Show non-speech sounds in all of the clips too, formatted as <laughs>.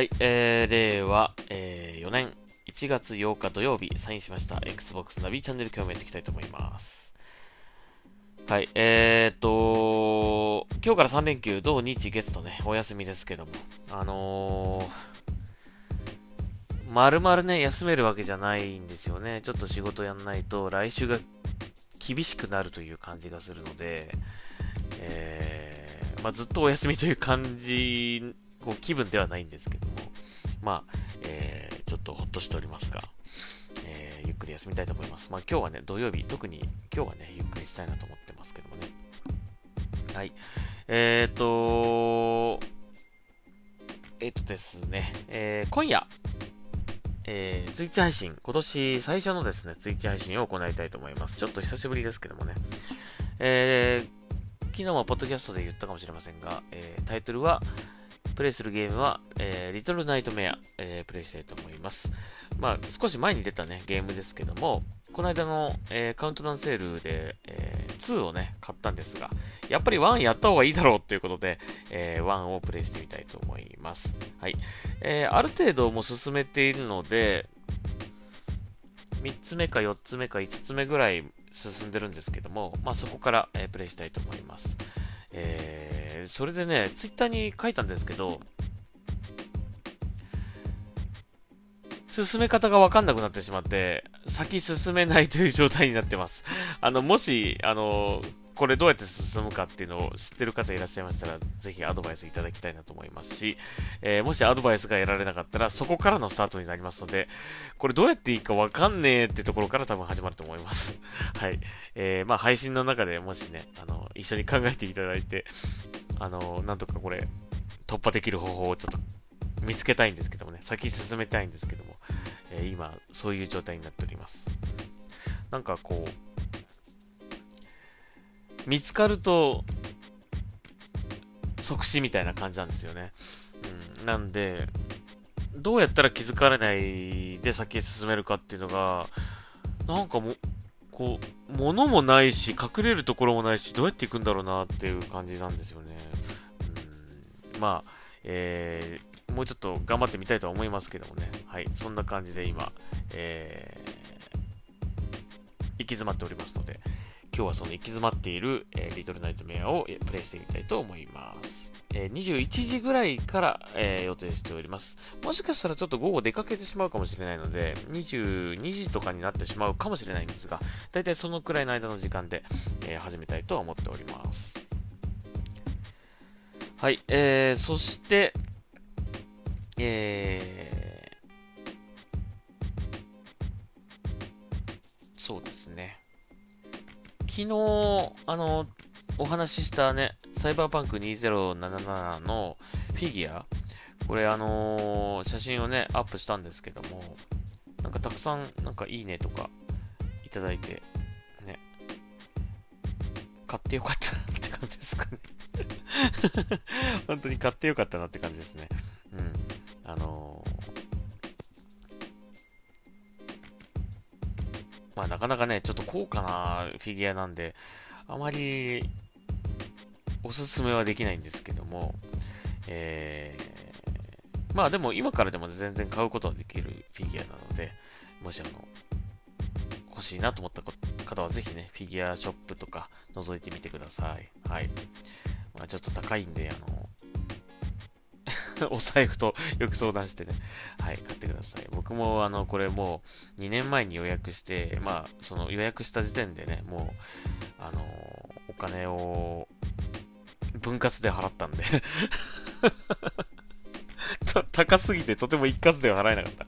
はい、えー、令和、えー、4年1月8日土曜日、サインしました Xbox ナビチャンネル今日もやっていきたいと思います。はい、えーと、今日から3連休、土日月とね、お休みですけども、あのー、まるまるね、休めるわけじゃないんですよね。ちょっと仕事やんないと、来週が厳しくなるという感じがするので、えー、まあ、ずっとお休みという感じこう気分ではないんですけども、まあ、えー、ちょっとほっとしておりますが、えー、ゆっくり休みたいと思います。まあ今日はね、土曜日、特に今日はね、ゆっくりしたいなと思ってますけどもね。はい。えっ、ー、とえっ、ー、とですね、えー、今夜、えー、ツイッチ配信、今年最初のですね、ツイッチ配信を行いたいと思います。ちょっと久しぶりですけどもね。えー、昨日はポッドキャストで言ったかもしれませんが、えー、タイトルは、プレイするゲームは、えー、リトルナイトメア、えー、プレイしたいと思います。まあ、少し前に出たね、ゲームですけども、この間の、えー、カウントダウンセールで、えー、2をね、買ったんですが、やっぱり1やった方がいいだろうということで、えー、1をプレイしてみたいと思います。はい。えー、ある程度も進めているので、3つ目か4つ目か5つ目ぐらい進んでるんですけども、まあそこから、えー、プレイしたいと思います。えー、それでね、ツイッターに書いたんですけど、進め方がわかんなくなってしまって、先進めないという状態になってます。あの、もし、あの、これどうやって進むかっていうのを知ってる方いらっしゃいましたら、ぜひアドバイスいただきたいなと思いますし、えー、もしアドバイスが得られなかったら、そこからのスタートになりますので、これどうやっていいかわかんねえってところから多分始まると思います。<laughs> はい。えー、まあ配信の中でもしね、あの、一緒に考えていただいて、あの、なんとかこれ、突破できる方法をちょっと見つけたいんですけどもね、先進めたいんですけども、えー、今、そういう状態になっております。なんかこう、見つかると、即死みたいな感じなんですよね。うん、なんで、どうやったら気づかれないで先へ進めるかっていうのが、なんかも、こう、物もないし、隠れるところもないし、どうやって行くんだろうなっていう感じなんですよね。うん、まあ、えー、もうちょっと頑張ってみたいとは思いますけどもね。はい、そんな感じで今、えー、行き詰まっておりますので、今日はその行き詰まっている、えー、リトルナイトメアをプレイしてみたいと思います。えー、21時ぐらいから、えー、予定しております。もしかしたらちょっと午後出かけてしまうかもしれないので、22時とかになってしまうかもしれないんですが、だいたいそのくらいの間の時間で、え始めたいと思っております。はい、えー、そして、えー、そうですね。昨日、あの、お話ししたね、サイバーパンク2077のフィギュア、これあのー、写真をね、アップしたんですけども、なんかたくさん、なんかいいねとかいただいて、ね、買ってよかったなって感じですかね <laughs> 本当に買ってよかったなって感じですね。うん。あのまあなかなかね、ちょっと高価なフィギュアなんで、あまりおすすめはできないんですけども、えー、まあでも今からでも全然買うことはできるフィギュアなので、もしあの、欲しいなと思った方はぜひね、フィギュアショップとか覗いてみてください。はい。まあちょっと高いんで、あの、<laughs> お財布とよく相談してね、はい、買ってください。僕も、あの、これもう2年前に予約して、まあ、その予約した時点でね、もう、あの、お金を分割で払ったんで <laughs> 高すぎてとても一括では払えなかった。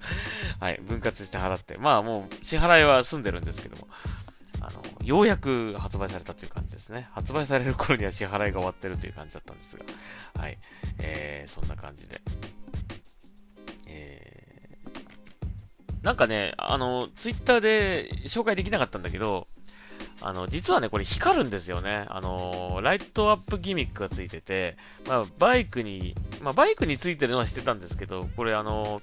はい、分割して払って。まあもう支払いは済んでるんですけども、あの、ようやく発売されたという感じですね。発売される頃には支払いが終わってるという感じだったんですが、はい。えー、そんな感じで。えー、なんかね、あの、ツイッターで紹介できなかったんだけど、あの、実はね、これ光るんですよね。あのライトアップギミックがついてて、まあ、バイクに、まあ、バイクについてるのは知ってたんですけど、これあの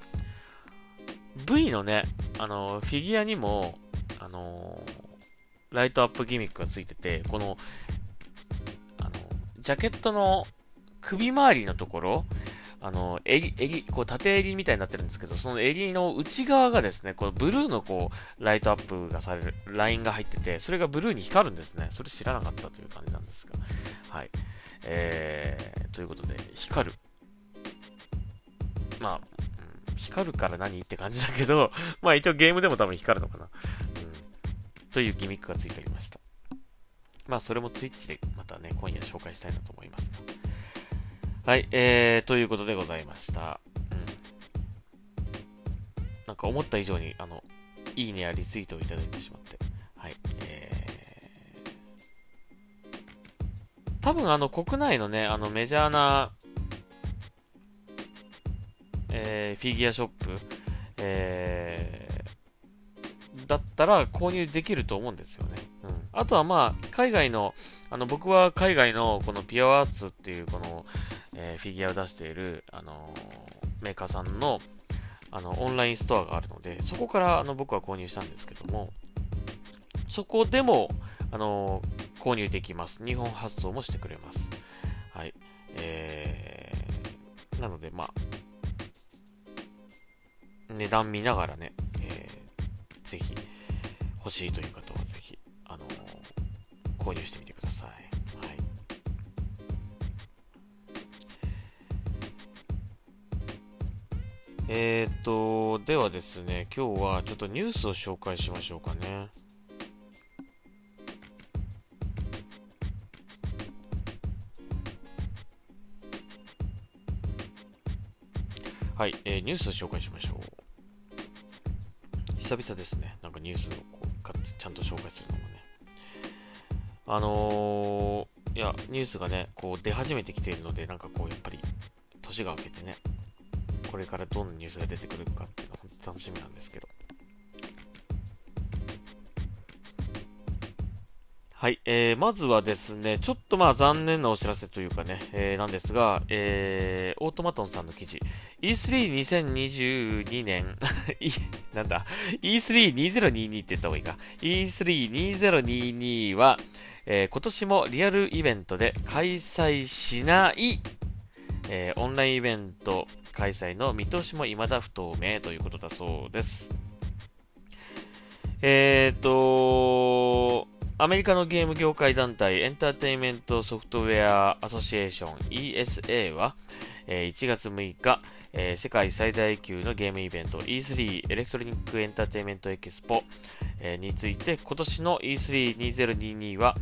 V のね、あのフィギュアにも、あのライトアップギミックがついてて、この、あの、ジャケットの首周りのところ、あの、襟、襟、こう縦襟みたいになってるんですけど、その襟の内側がですね、このブルーのこう、ライトアップがされる、ラインが入ってて、それがブルーに光るんですね。それ知らなかったという感じなんですが。はい。えー、ということで、光る。まあ、うん、光るから何って感じだけど、まあ一応ゲームでも多分光るのかな。うん。というギミックがついておりました。まあそれもツイッチでまたね、今夜紹介したいなと思いますが。はい、えー、ということでございました。うん。なんか思った以上に、あの、いいねやリツイートをいただいてしまって。はい、えー、多分あの、国内のね、あの、メジャーな、えー、フィギュアショップ、えー、だったら購入できると思うんですよね。うん。あとはまあ、海外の、あの、僕は海外のこのピュアアーツっていうこの、えー、フィギュアを出している、あのー、メーカーさんの、あの、オンラインストアがあるので、そこからあの僕は購入したんですけども、そこでも、あのー、購入できます。日本発送もしてくれます。はい。えー、なので、まあ、値段見ながらね、えー、ぜひ、欲しいという方はぜひ、あのー、購入してみてください。はい。えー、っと、ではですね、今日はちょっとニュースを紹介しましょうかね。はい、えー、ニュースを紹介しましょう。久々ですね。なんかニュースをちゃんと紹介するのもね。あのー、いや、ニュースがね、こう出始めてきているので、なんかこう、やっぱり、年が明けてね、これからどんなニュースが出てくるかっていうのは本当に楽しみなんですけど。はい、えー、まずはですね、ちょっとまあ残念なお知らせというかね、えー、なんですが、えー、オートマトンさんの記事、E32022 年、<laughs> なんだ、E32022 って言った方がいいか、E32022 は、えー、今年もリアルイベントで開催しない、えー、オンラインイベント開催の見通しも未だ不透明ということだそうです。えっ、ー、と、アメリカのゲーム業界団体エンターテインメントソフトウェアアソシエーション ESA は、え1月6日、え世界最大級のゲームイベント E3 エレクトロニックエンターテインメントエキスポ、えについて今年の E3 2022 は、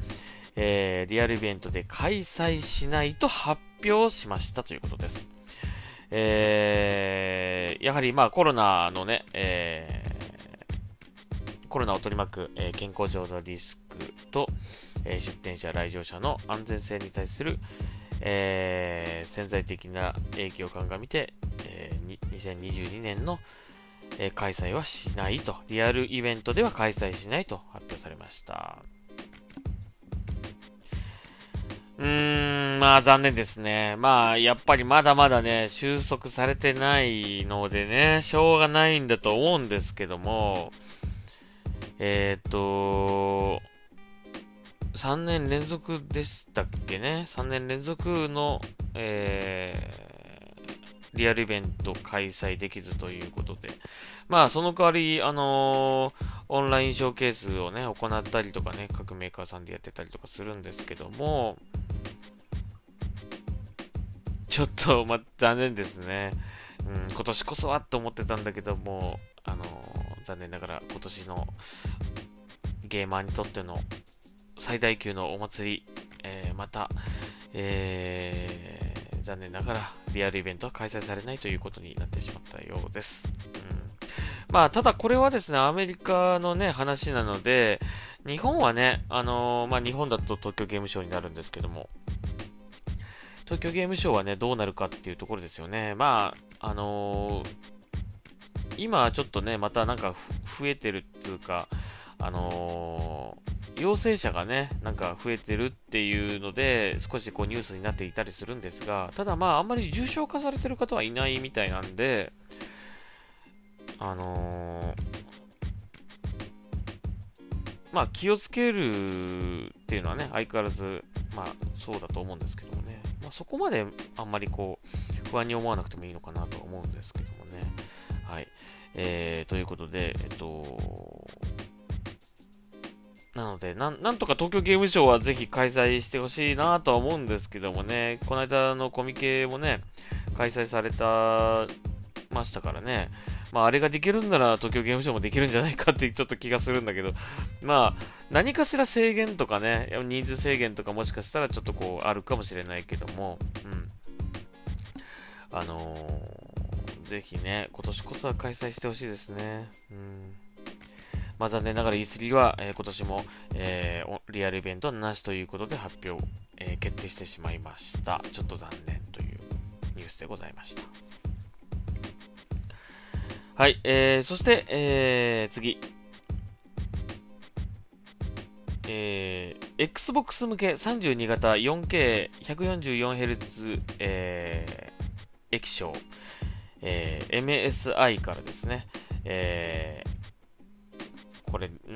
えリアルイベントで開催しないと発表しましたということです。えー、やはりまあコロナのね、えー、コロナを取り巻く、え、健康上のリスクと、え、出店者、来場者の安全性に対する、えー、潜在的な影響を鑑みて、えー、2022年の、えー、開催はしないと、リアルイベントでは開催しないと発表されました。うーん、まあ残念ですね。まあやっぱりまだまだね、収束されてないのでね、しょうがないんだと思うんですけども、えっ、と、3年連続でしたっけね ?3 年連続の、えー、リアルイベント開催できずということで。まあ、その代わり、あのー、オンラインショーケースをね、行ったりとかね、各メーカーさんでやってたりとかするんですけども、ちょっと、ま、残念ですね。うん、今年こそはと思ってたんだけども、あのー、残念ながら今年のゲーマーにとっての最大級のお祭り、えー、また、えー、残念ながらリアルイベントは開催されないということになってしまったようです。うん、まあ、ただこれはですね、アメリカのね、話なので、日本はね、あのー、まあ、日本だと東京ゲームショウになるんですけども、東京ゲームショウはね、どうなるかっていうところですよね。まあ、あのー、今ちょっとね、またなんか増えてるっていうか、あのー陽性者がね、なんか増えてるっていうので、少しこうニュースになっていたりするんですが、ただまあ、あんまり重症化されてる方はいないみたいなんで、あのー、まあ、気をつけるっていうのはね、相変わらず、まあ、そうだと思うんですけどもね、まあ、そこまであんまりこう、不安に思わなくてもいいのかなと思うんですけどもね。はい。えー、ということで、えっと、なので、なん、なんとか東京ゲームショウはぜひ開催してほしいなとは思うんですけどもね、この間のコミケもね、開催された、ましたからね、まあ、あれができるんなら東京ゲームショウもできるんじゃないかってちょっと気がするんだけど、まあ、何かしら制限とかね、人数制限とかもしかしたらちょっとこう、あるかもしれないけども、うん。あのー、ぜひね、今年こそは開催してほしいですね。うん。まあ、残念ながら E3 は、えー、今年も、えー、リアルイベントなしということで発表、えー、決定してしまいました。ちょっと残念というニュースでございました。はい、えー、そして、えー、次。えー、Xbox 向け32型 4K144Hz、えー、液晶、えー、MSI からですね、え、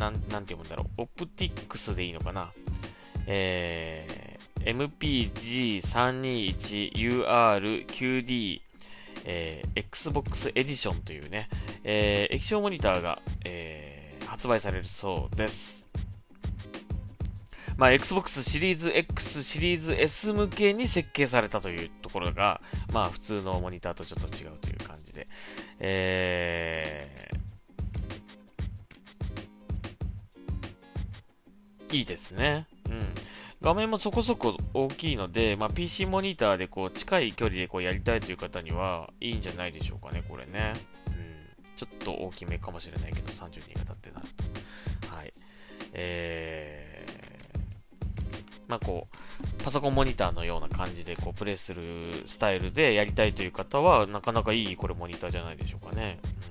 なん、なんて読むんだろう。オプティックスでいいのかな。えー、MPG321URQD、えー、Xbox エディションというね、えー、液晶モニターが、えー、発売されるそうです。まあ、Xbox シリーズ X、シリーズ S 向けに設計されたというところが、まあ、普通のモニターとちょっと違うという感じで、えーいいですね。うん。画面もそこそこ大きいので、まあ、PC モニターでこう近い距離でこうやりたいという方にはいいんじゃないでしょうかね、これね。うん。ちょっと大きめかもしれないけど、32型ってなると。はい。えー、まあこう、パソコンモニターのような感じでこうプレイするスタイルでやりたいという方は、なかなかいいこれモニターじゃないでしょうかね。うん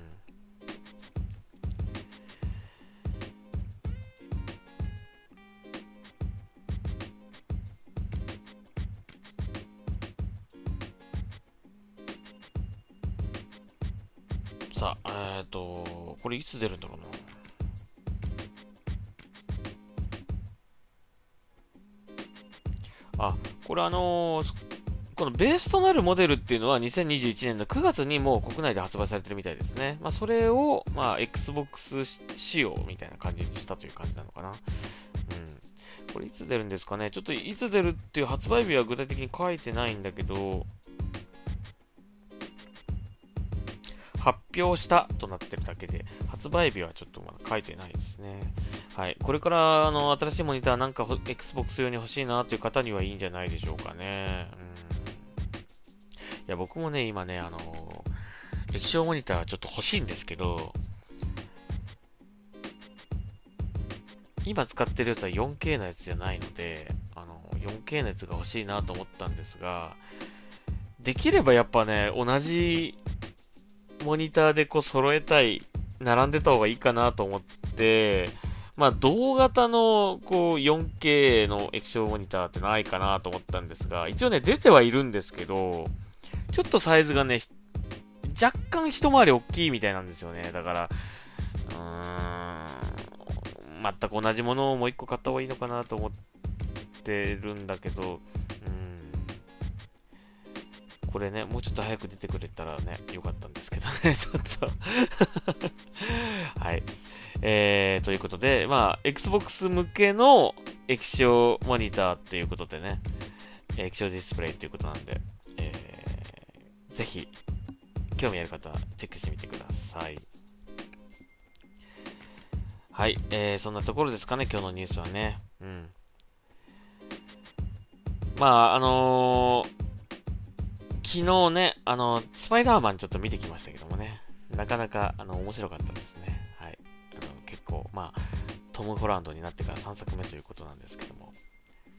これいつ出るんだろうな。あ、これあのー、このベースとなるモデルっていうのは2021年の9月にもう国内で発売されてるみたいですね。まあ、それを、まあ、Xbox 仕様みたいな感じにしたという感じなのかな。うん。これいつ出るんですかねちょっといつ出るっていう発売日は具体的に書いてないんだけど、表したとなってるだけで、発売日はちょっとまだ書いてないですね。はい。これから、あの、新しいモニターなんか Xbox 用に欲しいなという方にはいいんじゃないでしょうかね。うん。いや、僕もね、今ね、あの、液晶モニターちょっと欲しいんですけど、今使ってるやつは 4K のやつじゃないので、あの、4K のやつが欲しいなと思ったんですが、できればやっぱね、同じモニターでこう揃えたい、並んでた方がいいかなと思って、まあ、同型の、こう、4K の液晶モニターってないかなと思ったんですが、一応ね、出てはいるんですけど、ちょっとサイズがね、若干一回り大きいみたいなんですよね。だから、うーん、全く同じものをもう一個買った方がいいのかなと思ってるんだけど、これね、もうちょっと早く出てくれたらね、よかったんですけどね、<laughs> ちょっと <laughs> はい。えー、ということで、まあ、Xbox 向けの液晶モニターっていうことでね、液晶ディスプレイっていうことなんで、えー、ぜひ、興味ある方はチェックしてみてください。はい、えー、そんなところですかね、今日のニュースはね。うん。まあ、あのー、昨日ね、あの、スパイダーマンちょっと見てきましたけどもね、なかなか、あの、面白かったですね。はい。あの、結構、まあ、トム・ホランドになってから3作目ということなんですけども、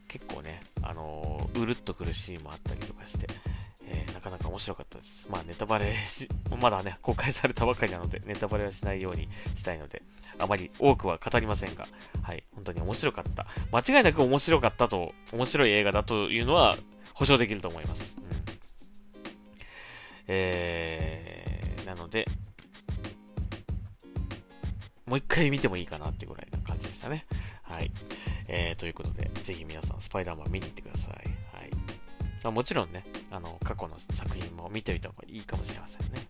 結構ね、あのうるっとくるシーンもあったりとかして、えー、なかなか面白かったです。まあ、ネタバレし、まだね、公開されたばかりなので、ネタバレはしないようにしたいので、あまり多くは語りませんが、はい、本当に面白かった。間違いなく面白かったと、面白い映画だというのは保証できると思います。えー、なので、もう一回見てもいいかなってぐらいな感じでしたね。はい。えー、ということで、ぜひ皆さん、スパイダーマン見に行ってください。はい。まあ、もちろんね、あの、過去の作品も見ておいた方がいいかもしれませんね。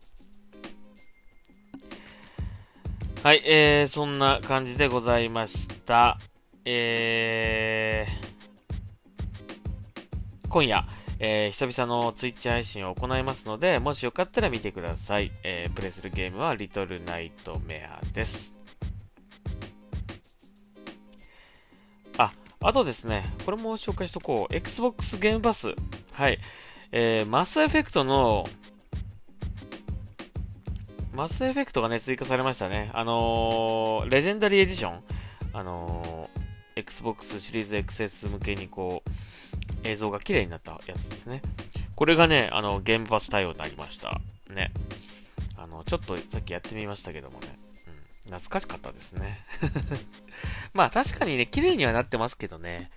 はい、えー、そんな感じでございました。えー、今夜、えー、久々のツイッチ配信を行いますので、もしよかったら見てください。えー、プレイするゲームはリトルナイトメアです。あ、あとですね、これも紹介しとこう。Xbox ゲームパス。はい。えー、マスエフェクトのマスエフェクトがね、追加されましたね。あのー、レジェンダリーエディション。あのー、Xbox シリーズ XS 向けにこう、映像が綺麗になったやつですね。これがね、あの、ゲームパス対応になりました。ね。あの、ちょっとさっきやってみましたけどもね。うん、懐かしかったですね。<laughs> まあ確かにね、綺麗にはなってますけどね。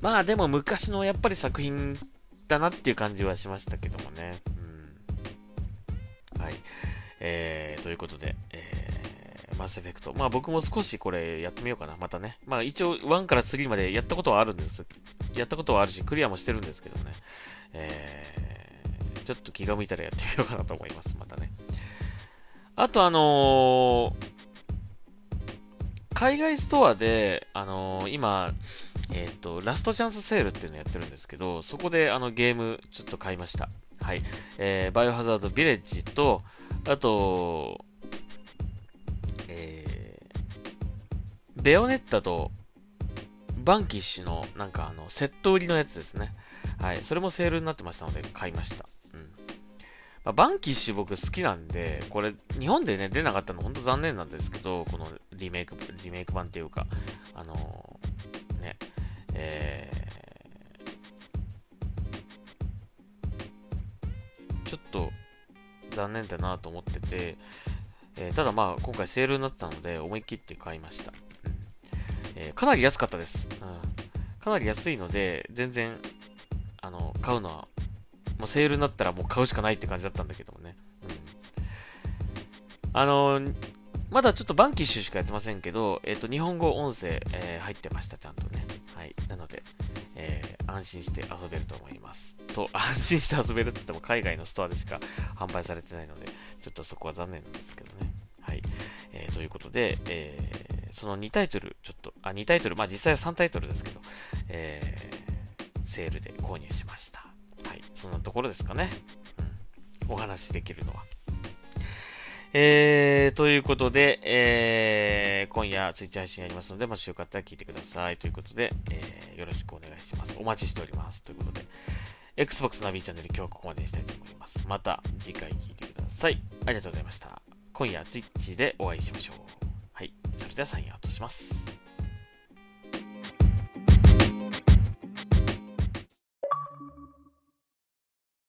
まあでも昔のやっぱり作品だなっていう感じはしましたけどもね。うんはい。えー、ということで、えー、マスエフェクト。まあ僕も少しこれやってみようかな。またね。まあ一応1から3までやったことはあるんです。やったことはあるし、クリアもしてるんですけどね。えー、ちょっと気が向いたらやってみようかなと思います。またね。あとあのー、海外ストアで、あのー、今、えっ、ー、と、ラストチャンスセールっていうのやってるんですけど、そこであのゲームちょっと買いました。はい。えー、バイオハザードビレッジと、あと、ベオネッタと、バンキッシュの、なんかあの、セット売りのやつですね。はい。それもセールになってましたので、買いました。うん。まあ、バンキッシュ僕好きなんで、これ、日本でね、出なかったの本当残念なんですけど、このリメイク、リメイク版っていうか、あのー、ね、えー、ちょっと残念だなと思ってて、えー、ただまあ今回セールになってたので思い切って買いました。うんえー、かなり安かったです、うん。かなり安いので全然あの買うのはもうセールになったらもう買うしかないって感じだったんだけどもね。うん、あの、まだちょっとバンキッシュしかやってませんけど、えっ、ー、と日本語音声、え入ってました、ちゃんとね。はい。なので、え安心して遊べると思います。と、<laughs> 安心して遊べるって言っても海外のストアでしか販売されてないので、ちょっとそこは残念なんですけどね。はい。えー、ということで、えー、その2タイトル、あ、2タイトル、まあ実際は3タイトルですけど、えー、セールで購入しました。はい。そんなところですかね。うん。お話しできるのは。えー、ということで、えー、今夜ツイッチ配信やりますので、もしよかったら聞いてください。ということで、えー、よろしくお願いします。お待ちしております。ということで、Xbox ナビチャンネル今日はここまでにしたいと思います。また次回聞いてください。ありがとうございました。今夜ツイッチでお会いしましょう。はい。それではサインアウトします。